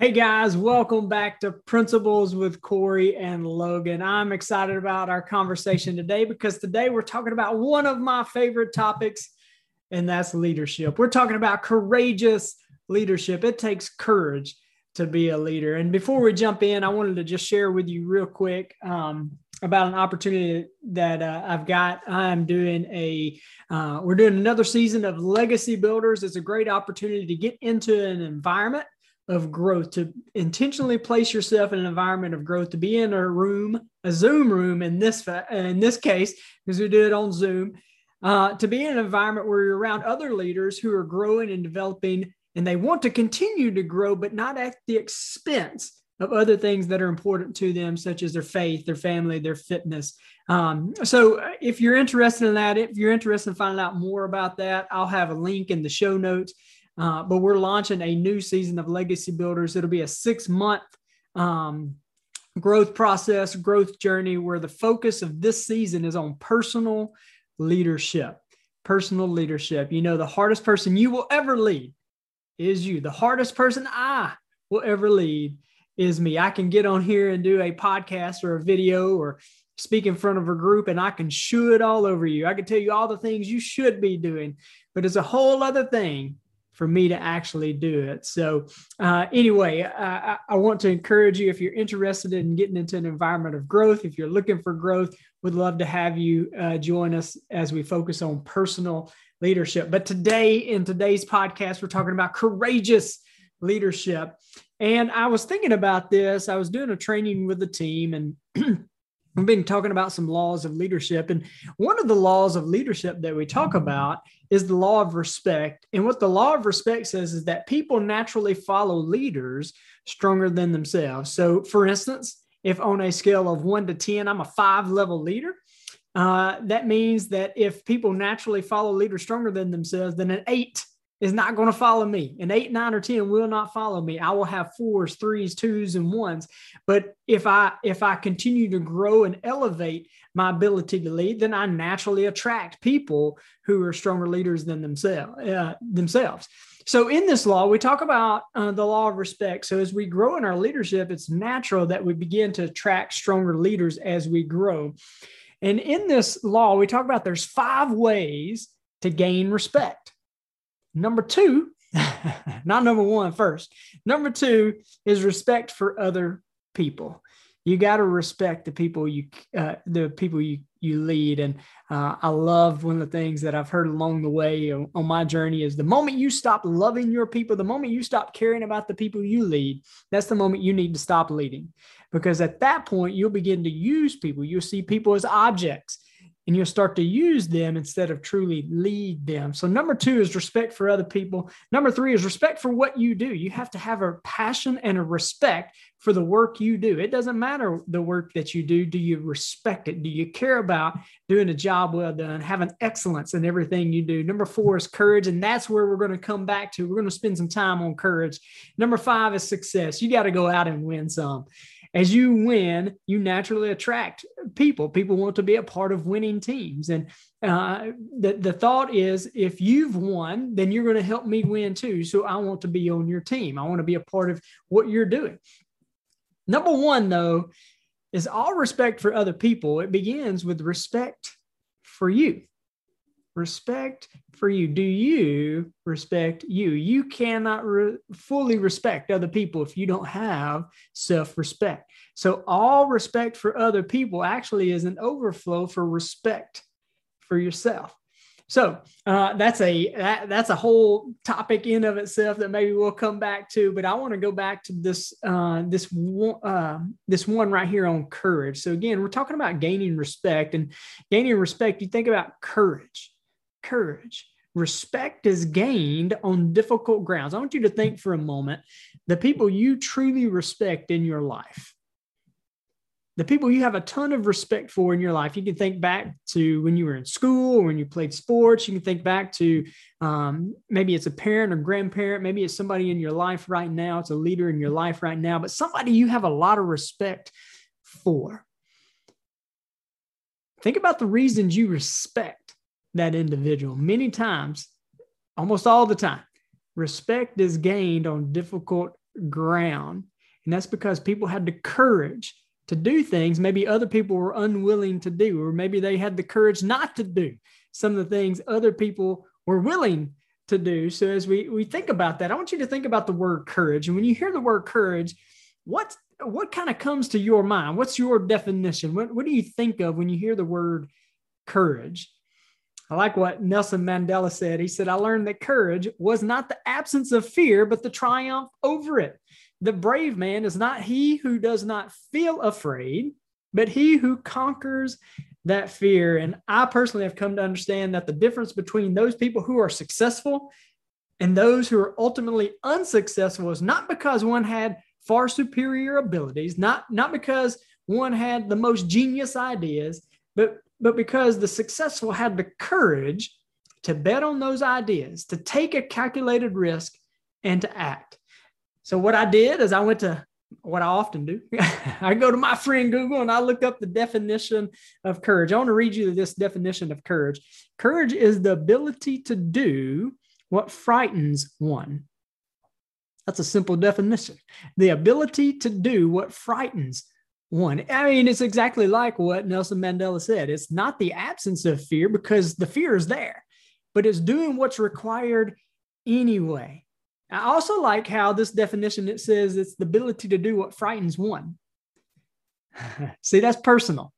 Hey guys, welcome back to Principles with Corey and Logan. I'm excited about our conversation today because today we're talking about one of my favorite topics, and that's leadership. We're talking about courageous leadership. It takes courage to be a leader. And before we jump in, I wanted to just share with you real quick um, about an opportunity that uh, I've got. I'm doing a, uh, we're doing another season of Legacy Builders. It's a great opportunity to get into an environment of growth to intentionally place yourself in an environment of growth to be in a room a zoom room in this in this case because we do it on zoom uh, to be in an environment where you're around other leaders who are growing and developing and they want to continue to grow but not at the expense of other things that are important to them such as their faith their family their fitness. Um, so uh, if you're interested in that if you're interested in finding out more about that i'll have a link in the show notes uh, but we're launching a new season of Legacy Builders. It'll be a six month um, growth process, growth journey where the focus of this season is on personal leadership. Personal leadership. You know, the hardest person you will ever lead is you. The hardest person I will ever lead is me. I can get on here and do a podcast or a video or speak in front of a group and I can shoo it all over you. I can tell you all the things you should be doing, but it's a whole other thing for me to actually do it. So, uh, anyway, I, I, want to encourage you if you're interested in getting into an environment of growth, if you're looking for growth, would love to have you uh, join us as we focus on personal leadership. But today, in today's podcast, we're talking about courageous leadership. And I was thinking about this. I was doing a training with the team and We've been talking about some laws of leadership. And one of the laws of leadership that we talk about is the law of respect. And what the law of respect says is that people naturally follow leaders stronger than themselves. So, for instance, if on a scale of one to 10, I'm a five level leader, uh, that means that if people naturally follow leaders stronger than themselves, then an eight is not going to follow me. An eight, nine, or 10 will not follow me. I will have fours, threes, twos, and ones. But if I if I continue to grow and elevate my ability to lead, then I naturally attract people who are stronger leaders than themselves. Uh, themselves. So in this law, we talk about uh, the law of respect. So as we grow in our leadership, it's natural that we begin to attract stronger leaders as we grow. And in this law, we talk about there's five ways to gain respect. Number two, not number one first. Number two is respect for other people. You got to respect the people you, uh, the people you you lead. And uh, I love one of the things that I've heard along the way on, on my journey is the moment you stop loving your people, the moment you stop caring about the people you lead, that's the moment you need to stop leading, because at that point you'll begin to use people. You'll see people as objects and you'll start to use them instead of truly lead them. So, number two is respect for other people. Number three is respect for what you do. You have to have a passion and a respect for the work you do. It doesn't matter the work that you do. Do you respect it? Do you care about doing a job well done, having excellence in everything you do? Number four is courage. And that's where we're going to come back to. We're going to spend some time on courage. Number five is success. You got to go out and win some as you win, you naturally attract people. People want to be a part of winning teams. And uh, the, the thought is if you've won, then you're going to help me win too. So I want to be on your team. I want to be a part of what you're doing. Number one, though, is all respect for other people. It begins with respect for you respect for you. Do you respect you? You cannot re- fully respect other people if you don't have self respect. So, all respect for other people actually is an overflow for respect for yourself. So uh, that's a that, that's a whole topic in of itself that maybe we'll come back to. But I want to go back to this uh, this one uh, this one right here on courage. So again, we're talking about gaining respect and gaining respect. You think about courage courage. Respect is gained on difficult grounds. I want you to think for a moment the people you truly respect in your life, the people you have a ton of respect for in your life. You can think back to when you were in school or when you played sports. You can think back to um, maybe it's a parent or grandparent. Maybe it's somebody in your life right now. It's a leader in your life right now, but somebody you have a lot of respect for. Think about the reasons you respect that individual. Many times, almost all the time, respect is gained on difficult ground. And that's because people had the courage to do things maybe other people were unwilling to do, or maybe they had the courage not to do some of the things other people were willing to do. So as we, we think about that, I want you to think about the word courage. And when you hear the word courage, what what kind of comes to your mind? What's your definition? What, what do you think of when you hear the word courage? I like what Nelson Mandela said. He said, I learned that courage was not the absence of fear, but the triumph over it. The brave man is not he who does not feel afraid, but he who conquers that fear. And I personally have come to understand that the difference between those people who are successful and those who are ultimately unsuccessful is not because one had far superior abilities, not, not because one had the most genius ideas, but, but because the successful had the courage to bet on those ideas, to take a calculated risk, and to act. So, what I did is I went to what I often do. I go to my friend Google and I look up the definition of courage. I want to read you this definition of courage. Courage is the ability to do what frightens one. That's a simple definition. The ability to do what frightens one. I mean, it's exactly like what Nelson Mandela said. It's not the absence of fear because the fear is there, but it's doing what's required anyway. I also like how this definition it says it's the ability to do what frightens one. see, that's personal.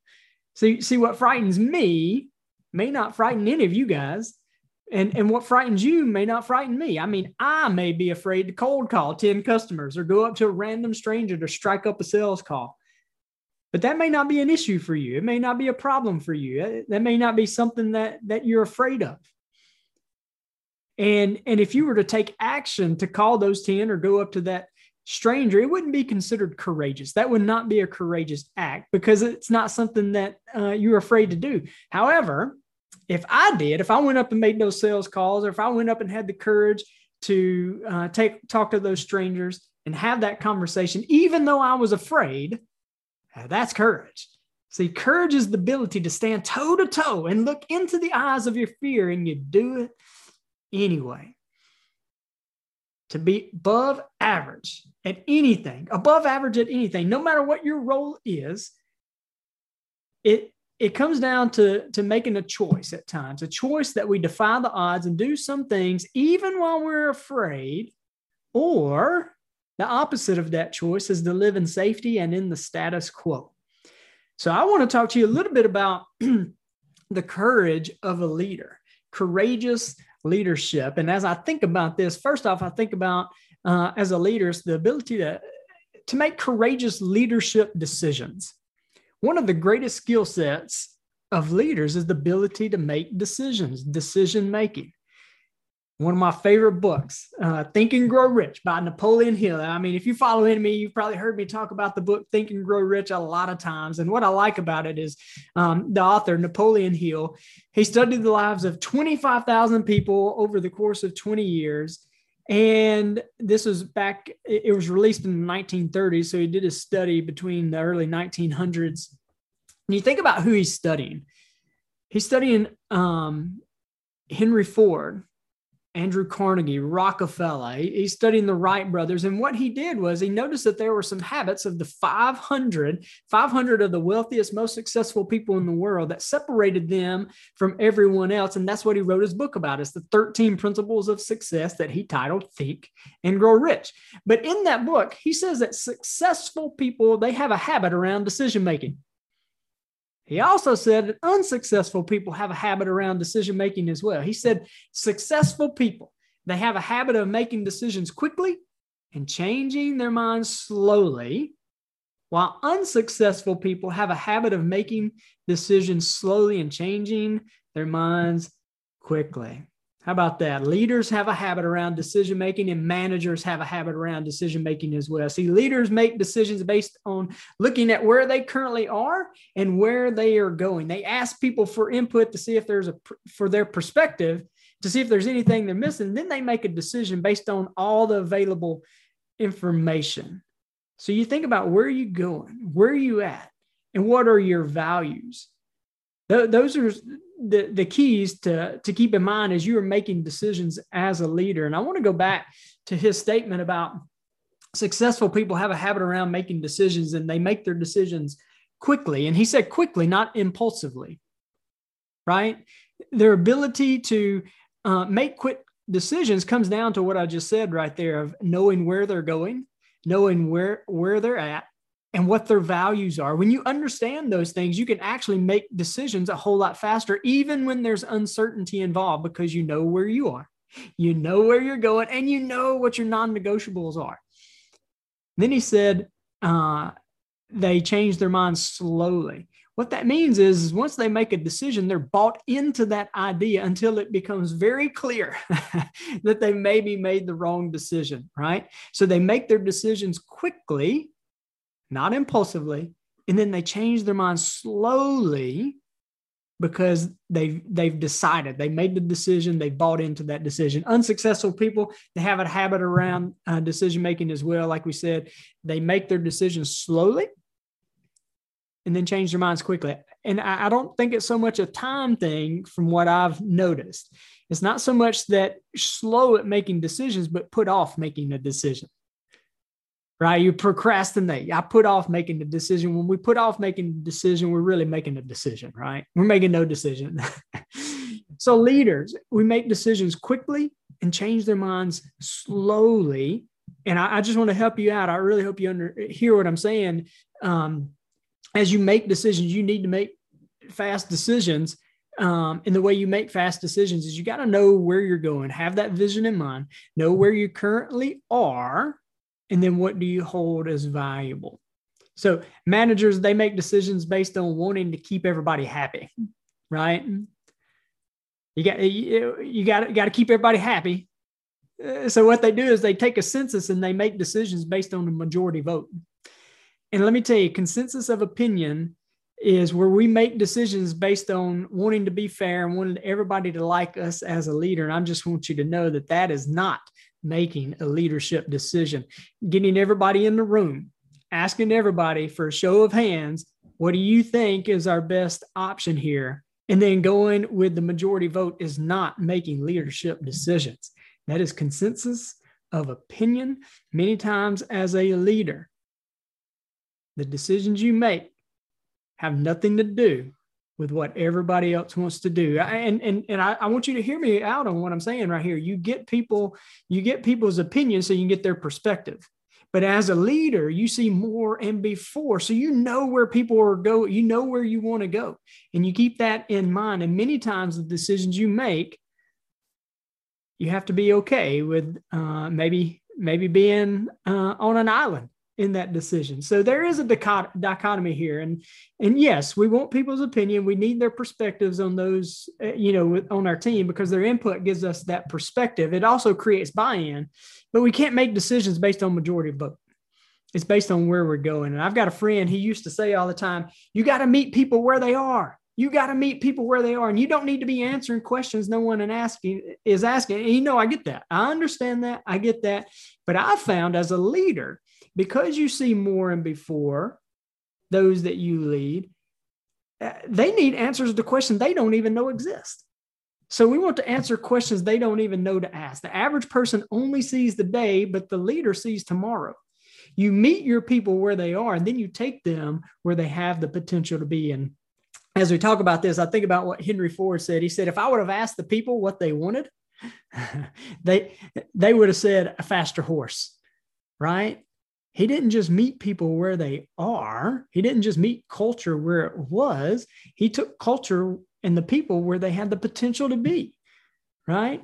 See, see what frightens me may not frighten any of you guys, and, and what frightens you may not frighten me. I mean, I may be afraid to cold call 10 customers or go up to a random stranger to strike up a sales call. But that may not be an issue for you. It may not be a problem for you. That may not be something that, that you're afraid of. And, and if you were to take action to call those 10 or go up to that stranger, it wouldn't be considered courageous. That would not be a courageous act because it's not something that uh, you're afraid to do. However, if I did, if I went up and made those sales calls, or if I went up and had the courage to uh, take talk to those strangers and have that conversation, even though I was afraid, uh, that's courage. See, courage is the ability to stand toe to toe and look into the eyes of your fear, and you do it anyway. To be above average at anything, above average at anything, no matter what your role is, it it comes down to, to making a choice at times, a choice that we defy the odds and do some things even while we're afraid, or the opposite of that choice is to live in safety and in the status quo. So, I want to talk to you a little bit about the courage of a leader, courageous leadership. And as I think about this, first off, I think about uh, as a leader, it's the ability to, to make courageous leadership decisions. One of the greatest skill sets of leaders is the ability to make decisions, decision making. One of my favorite books, uh, Think and Grow Rich by Napoleon Hill. I mean, if you follow me, you've probably heard me talk about the book Think and Grow Rich a lot of times. And what I like about it is um, the author, Napoleon Hill, he studied the lives of 25,000 people over the course of 20 years. And this was back, it was released in the 1930s. So he did a study between the early 1900s. And you think about who he's studying. He's studying um, Henry Ford, Andrew Carnegie, Rockefeller. He's studying the Wright brothers. And what he did was he noticed that there were some habits of the 500, 500 of the wealthiest, most successful people in the world that separated them from everyone else. And that's what he wrote his book about. It's the 13 principles of success that he titled Think and Grow Rich. But in that book, he says that successful people, they have a habit around decision making. He also said that unsuccessful people have a habit around decision making as well. He said successful people, they have a habit of making decisions quickly and changing their minds slowly, while unsuccessful people have a habit of making decisions slowly and changing their minds quickly. How about that? Leaders have a habit around decision making, and managers have a habit around decision making as well. See, leaders make decisions based on looking at where they currently are and where they are going. They ask people for input to see if there's a for their perspective to see if there's anything they're missing. Then they make a decision based on all the available information. So you think about where are you going, where are you at, and what are your values. Those are the, the keys to, to keep in mind as you are making decisions as a leader. And I want to go back to his statement about successful people have a habit around making decisions and they make their decisions quickly. And he said quickly, not impulsively, right? Their ability to uh, make quick decisions comes down to what I just said right there of knowing where they're going, knowing where, where they're at, and what their values are. When you understand those things, you can actually make decisions a whole lot faster, even when there's uncertainty involved, because you know where you are, you know where you're going, and you know what your non negotiables are. Then he said, uh, they change their minds slowly. What that means is, is once they make a decision, they're bought into that idea until it becomes very clear that they maybe made the wrong decision, right? So they make their decisions quickly, not impulsively, and then they change their minds slowly because they've they've decided they made the decision they bought into that decision. Unsuccessful people they have a habit around uh, decision making as well. Like we said they make their decisions slowly and then change their minds quickly. And I, I don't think it's so much a time thing from what i've noticed. It's not so much that slow at making decisions but put off making a decision right? You procrastinate. I put off making the decision. When we put off making the decision, we're really making a decision, right? We're making no decision. so, leaders, we make decisions quickly and change their minds slowly. And I, I just want to help you out. I really hope you under, hear what I'm saying. Um, as you make decisions, you need to make fast decisions. Um, and the way you make fast decisions is you got to know where you're going, have that vision in mind, know where you currently are, and then what do you hold as valuable? So managers they make decisions based on wanting to keep everybody happy right? You got you, you got got to keep everybody happy. Uh, so what they do is they take a census and they make decisions based on the majority vote. And let me tell you consensus of opinion is where we make decisions based on wanting to be fair and wanting everybody to like us as a leader. And i just want you to know that that is not making a leadership decision, getting everybody in the room, asking everybody for a show of hands, what do you think is our best option here? And then going with the majority vote is not making leadership decisions. That is consensus of opinion. Many times, as a leader, the decisions you make have nothing to do with what everybody else wants to do. And and and I, I, want you to hear me out on what I'm saying right here. You get people, you get people's opinions so you can get their perspective. But as a leader, you see more and before. So you know where people are going, you know where you want to go. And you keep that in mind. And many times the decisions you make, you have to be okay with uh, maybe maybe being uh, on an island in that decision. So there is a dichotomy here, and and yes, we want people's opinion. We need their perspectives on those, uh, you know, on our team because their input gives us that perspective. It also creates buy-in, but we can't make decisions based on majority vote. It's based on where we're going. And I've got a friend. He used to say all the time, "You got to meet people where they are." You got to meet people where they are, and you don't need to be answering questions no one asking is asking. And you know, I get that. I understand that. I get that. But I found as a leader, because you see more and before those that you lead, uh, they need answers to questions they don't even know exist. So we want to answer questions they don't even know to ask. The average person only sees the day, but the leader sees tomorrow. You meet your people where they are, and then you take them where they have the potential to be. And as we talk about this, I think about what Henry Ford said. He said, if I would have asked the people what they wanted, they they would have said a faster horse, right? He didn't just meet people where they are. He didn't just meet culture where it was. He took culture and the people where they had the potential to be, right?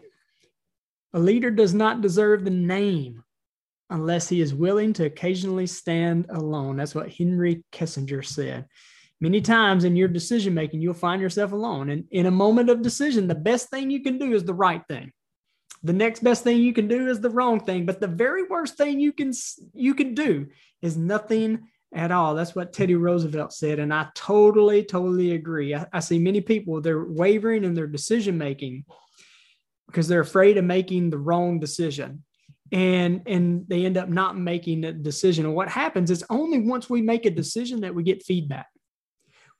A leader does not deserve the name unless he is willing to occasionally stand alone. That's what Henry Kissinger said. Many times in your decision making, you'll find yourself alone. And in a moment of decision, the best thing you can do is the right thing the next best thing you can do is the wrong thing but the very worst thing you can you can do is nothing at all. That's what teddy roosevelt said and i totally totally agree. I, I see many people they're wavering in their decision making because they're afraid of making the wrong decision and and they end up not making a decision. And what happens is only once we make a decision that we get feedback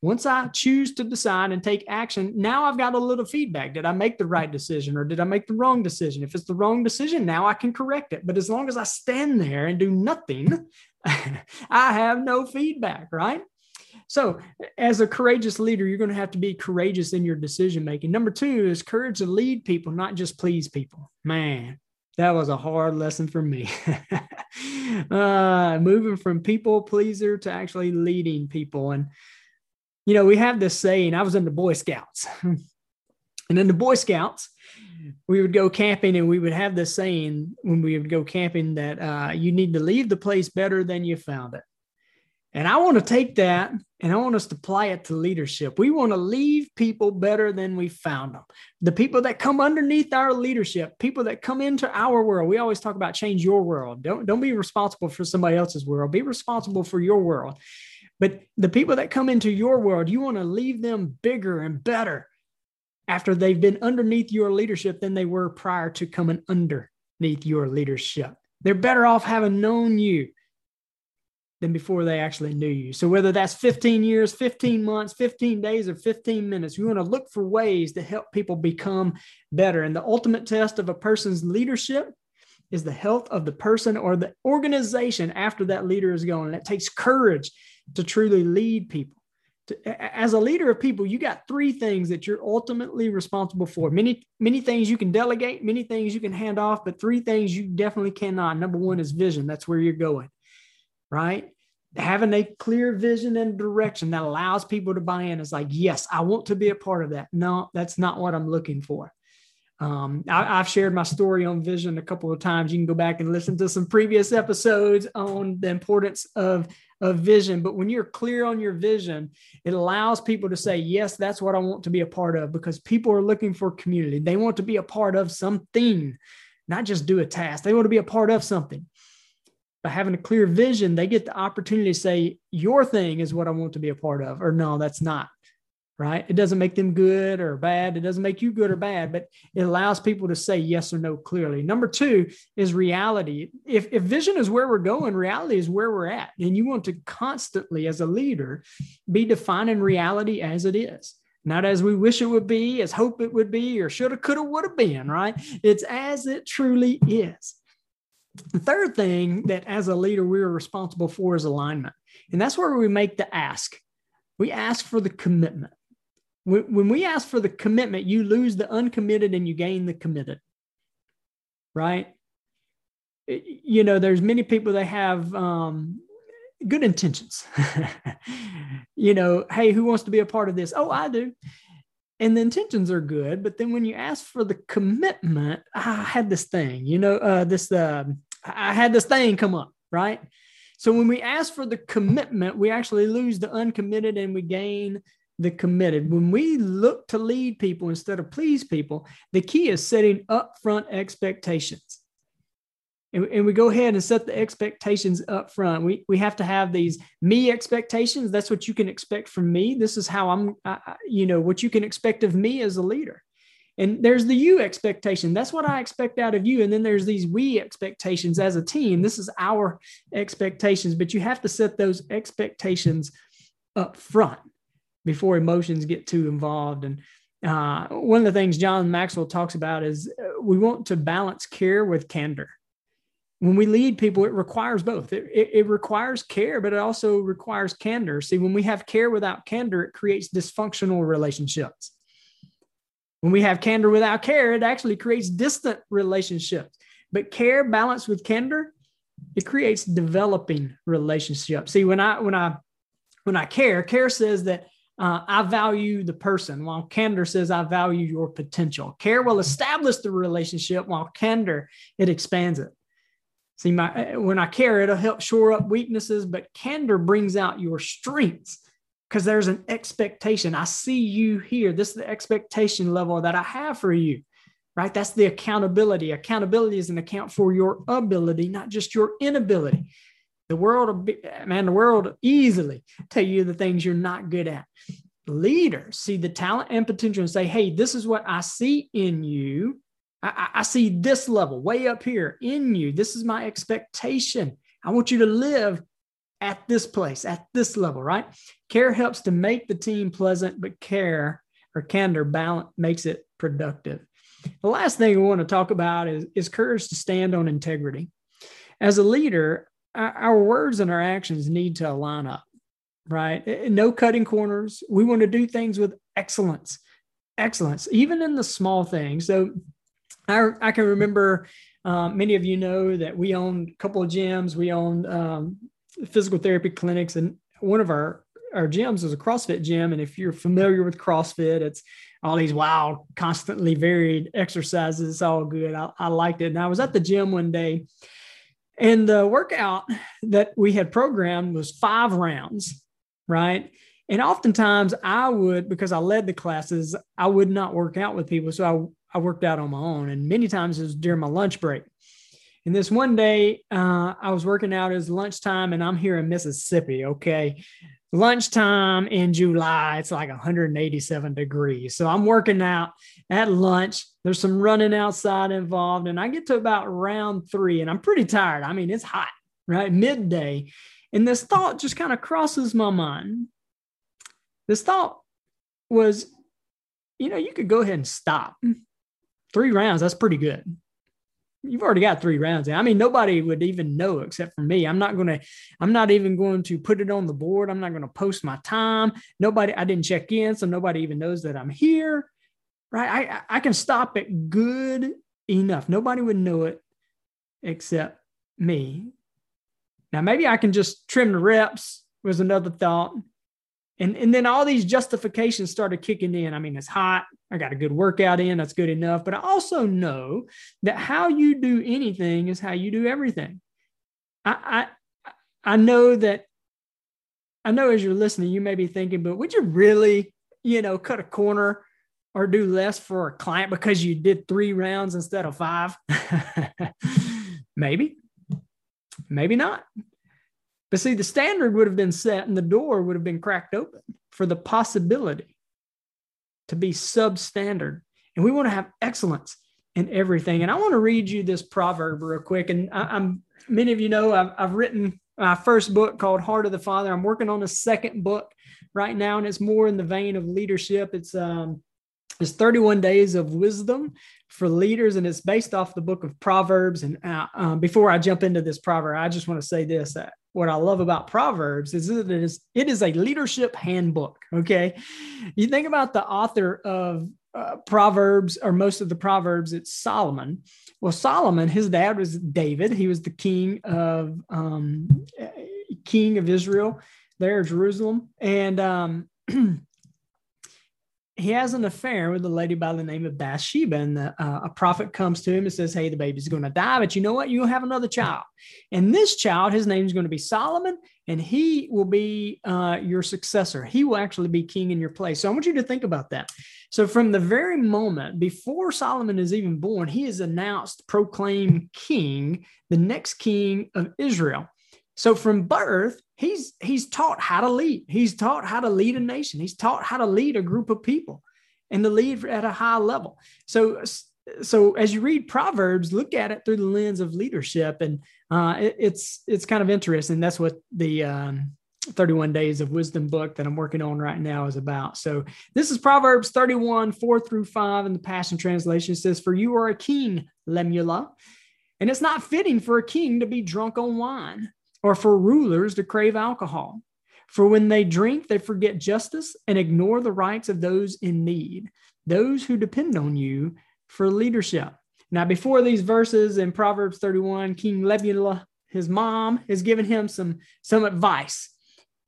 once I choose to decide and take action, now I've got a little feedback. Did I make the right decision or did I make the wrong decision? If it's the wrong decision, now I can correct it. But as long as I stand there and do nothing, I have no feedback, right? So, as a courageous leader, you're going to have to be courageous in your decision making. Number two is courage to lead people, not just please people. Man, that was a hard lesson for me. uh, moving from people pleaser to actually leading people. And, you know, we have this saying I was in the Boy Scouts. and in the Boy Scouts, we would go camping and we would have this saying when we would go camping that uh, you need to leave the place better than you found it. And I want to take that and I want us to apply it to leadership. We want to leave people better than we found them. The people that come underneath our leadership, people that come into our world. We always talk about change your world. Don't, don't be responsible for somebody else's world. Be responsible for your world. But the people that come into your world, you want to leave them bigger and better after they've been underneath your leadership than they were prior to coming underneath your leadership. They're better off having known you than before they actually knew you. So whether that's 15 years, 15 months, 15 days, or 15 minutes, we want to look for ways to help people become better. And the ultimate test of a person's leadership is the health of the person or the organization after that leader is gone. And it takes courage to truly lead people. To, As a leader of people, you got three things that you're ultimately responsible for. Many, many things you can delegate, many things you can hand off, but three things you definitely cannot. Number one is vision. That's where you're going right? Having a clear vision and direction that allows people to buy in is like, yes, I want to be a part of that. No, that's not what I'm looking for. Um, I, have shared my story on vision a couple of times. You can go back and listen to some previous episodes on the importance of, of vision. But when you're clear on your vision, it allows people to say, Yes, that's what I want to be a part of because people are looking for community. They want to be a part of something, not just do a task. They want to be a part of something by having a clear vision, they get the opportunity to say, Your thing is what I want to be a part of, or no, that's not. Right. It doesn't make them good or bad. It doesn't make you good or bad, but it allows people to say yes or no clearly. Number two is reality. If, if vision is where we're going, reality is where we're at. And you want to constantly, as a leader, be defining reality as it is not as we wish it would be, as hope it would be, or shoulda, coulda, would have been, right? It's as it truly is. The third thing that as a leader we're responsible for is alignment. And that's where we make the ask. We ask for the commitment. When we ask for the commitment, you lose the uncommitted and you gain the committed. Right? You know, there's many people that have um, good intentions. you know, hey, who wants to be a part of this? Oh, I do. And the intentions are good, but then when you ask for the commitment, I had this thing, you know, uh, this uh, I had this thing come up, right? So when we ask for the commitment, we actually lose the uncommitted and we gain the committed. When we look to lead people instead of please people, the key is setting upfront expectations. And, and we go ahead and set the expectations up front. We, we have to have these me expectations. That's what you can expect from me. This is how I'm, I, you know, what you can expect of me as a leader. And there's the you expectation. That's what I expect out of you. And then there's these we expectations as a team. This is our expectations, but you have to set those expectations up front before emotions get too involved. And uh, one of the things John Maxwell talks about is uh, we want to balance care with candor. When we lead people, it requires both. It, it, it requires care, but it also requires candor. See, when we have care without candor, it creates dysfunctional relationships when we have candor without care, it actually creates distant relationships. But care balanced with candor, it creates developing relationships. See, when I when I when I care, care says that uh, I value the person, while candor says I value your potential. Care will establish the relationship, while candor it expands it. See, my when I care, it'll help shore up weaknesses, but candor brings out your strengths because there's an expectation. I see you here. This is the expectation level that I have for you, right? That's the accountability. Accountability is an account for your ability, not just your inability. The world, will be, man, the world will easily tell you the things you're not good at. Leaders see the talent and potential and say, hey, this is what I see in you. I, I see this level way up here in you. This is my expectation. I want you to live at this place, at this level, right? Care helps to make the team pleasant, but care or candor balance makes it productive. The last thing we want to talk about is, is courage to stand on integrity. As a leader, our, words and our actions need to align up, right? No cutting corners. We want to do things with excellence, excellence, even in the small things. So I, I can remember um, many of you know that we owned a couple of gyms. We owned um, physical therapy clinics, and one of our our gyms is a CrossFit gym. And if you're familiar with CrossFit, it's all these wild, constantly varied exercises. It's all good. I, I liked it. And I was at the gym one day, and the workout that we had programmed was five rounds, right? And oftentimes I would, because I led the classes, I would not work out with people. So I, I worked out on my own. And many times it was during my lunch break. And this one day, uh, I was working out as lunchtime, and I'm here in Mississippi. Okay, lunchtime in July, it's like 187 degrees. So I'm working out at lunch. There's some running outside involved, and I get to about round three, and I'm pretty tired. I mean, it's hot, right? Midday. And this thought just kind of crosses my mind. This thought was, you know, you could go ahead and stop. Three rounds, that's pretty good you've already got three rounds. I mean, nobody would even know except for me. I'm not going to, I'm not even going to put it on the board. I'm not going to post my time. Nobody, I didn't check in. So nobody even knows that I'm here. Right. I, I can stop it good enough. Nobody would know it except me. Now, maybe I can just trim the reps was another thought. And, and then all these justifications started kicking in. I mean, it's hot. I got a good workout in. That's good enough. But I also know that how you do anything is how you do everything. I, I, I know that, I know as you're listening, you may be thinking, but would you really, you know, cut a corner or do less for a client because you did three rounds instead of five? maybe, maybe not. But see, the standard would have been set and the door would have been cracked open for the possibility to be substandard. And we want to have excellence in everything. And I want to read you this proverb real quick. And I, am many of you know I've, I've written my first book called Heart of the Father. I'm working on a second book right now, and it's more in the vein of leadership. It's um, it's 31 days of wisdom for leaders, and it's based off the book of Proverbs. And uh, um, before I jump into this proverb, I just want to say this: that what I love about Proverbs is that it is it is a leadership handbook. Okay, you think about the author of uh, Proverbs or most of the Proverbs, it's Solomon. Well, Solomon, his dad was David. He was the king of um, king of Israel there, Jerusalem, and um, he has an affair with a lady by the name of Bathsheba, and the, uh, a prophet comes to him and says, "Hey, the baby's going to die, but you know what? You'll have another child, and this child, his name is going to be Solomon, and he will be uh, your successor. He will actually be king in your place." So I want you to think about that. So from the very moment before Solomon is even born, he is announced, proclaimed king, the next king of Israel. So from birth, he's he's taught how to lead. He's taught how to lead a nation. He's taught how to lead a group of people and to lead at a high level. So so as you read Proverbs, look at it through the lens of leadership, and uh, it, it's it's kind of interesting. That's what the um, 31 Days of Wisdom book that I'm working on right now is about. So this is Proverbs 31, 4 through 5 in the Passion Translation. It says, For you are a king, Lemuel, and it's not fitting for a king to be drunk on wine or for rulers to crave alcohol. For when they drink, they forget justice and ignore the rights of those in need, those who depend on you for leadership. Now, before these verses in Proverbs 31, King Lemuel, his mom, has given him some, some advice,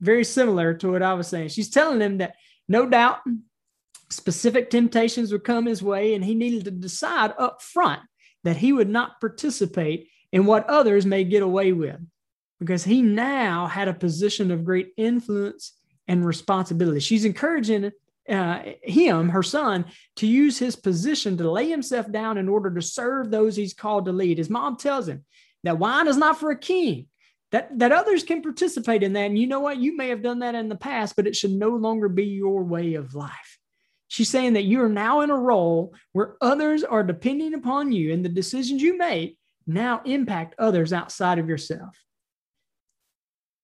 very similar to what I was saying. She's telling him that no doubt specific temptations would come his way, and he needed to decide up front that he would not participate in what others may get away with because he now had a position of great influence and responsibility. She's encouraging uh, him, her son, to use his position to lay himself down in order to serve those he's called to lead. His mom tells him that wine is not for a king, that, that others can participate in that. And you know what? You may have done that in the past, but it should no longer be your way of life. She's saying that you are now in a role where others are depending upon you, and the decisions you make now impact others outside of yourself.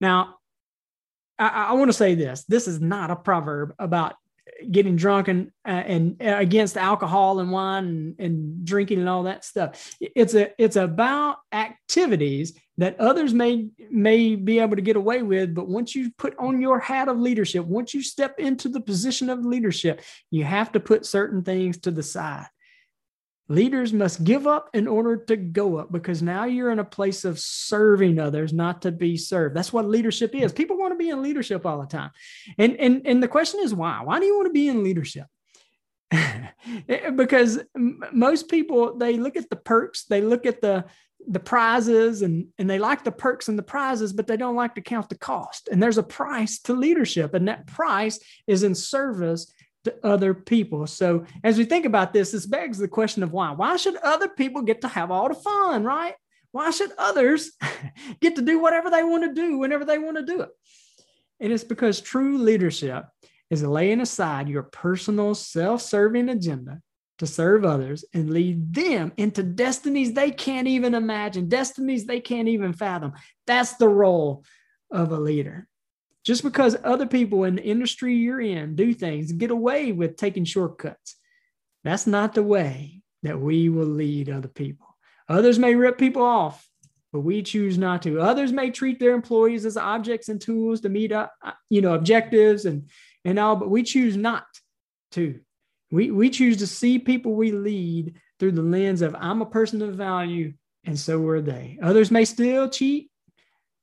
Now, I, I want to say this this is not a proverb about getting drunk and uh, and uh, against alcohol and wine and, and drinking and all that stuff. It's a it's about activities that others may may be able to get away with, but once you put on your hat of leadership, once you step into the position of leadership, you have to put certain things to the side. Leaders must give up in order to go up because now you're in a place of serving others, not to be served. That's what leadership is. People want to be in leadership all the time. And, and, and the question is why? Why do you want to be in leadership? because most people they look at the perks, they look at the the prizes and and they like the perks and the prizes but they don't like to count the cost and there's a price to leadership and that price is in service to other people. So as we think about this, this begs the question of why. Why should other people get to have all the fun, right? Why should others get to do whatever they want to do whenever they want to do it? And it's because true leadership is laying aside your personal self serving agenda to serve others and lead them into destinies they can't even imagine, destinies they can't even fathom. That's the role of a leader. Just because other people in the industry you're in do things, get away with taking shortcuts, that's not the way that we will lead other people. Others may rip people off, but we choose not to. Others may treat their employees as objects and tools to meet up, uh, you know, objectives and and all, but we choose not to. We we choose to see people we lead through the lens of I'm a person of value, and so are they. Others may still cheat.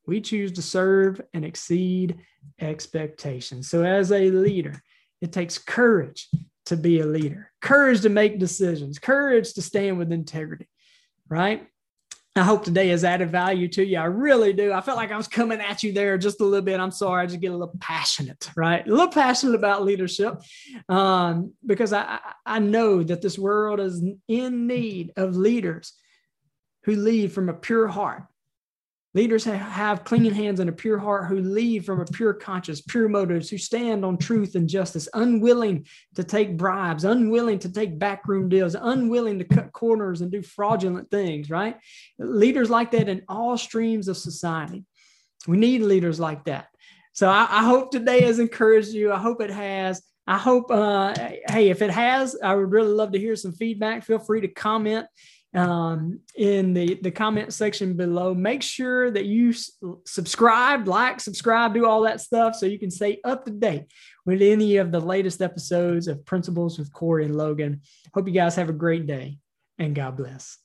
We choose to serve and exceed expectations. So, as a leader, it takes courage to be a leader, courage to make decisions, courage to stand with integrity, right? I hope today has added value to you. I really do. I felt like I was coming at you there just a little bit. I'm sorry. I just get a little passionate, right? A little passionate about leadership um, because I, I know that this world is in need of leaders who lead from a pure heart, Leaders have clean hands and a pure heart who lead from a pure conscience, pure motives, who stand on truth and justice, unwilling to take bribes, unwilling to take backroom deals, unwilling to cut corners and do fraudulent things, right? Leaders like that in all streams of society. We need leaders like that. So I, I hope today has encouraged you. I hope it has. I hope, uh, hey, if it has, I would really love to hear some feedback. Feel free to comment um, in the, the comment section below. Make sure that you s- subscribe, like, subscribe, do all that stuff so you can stay up to date with any of the latest episodes of Principles with Corey and Logan. Hope you guys have a great day and God bless.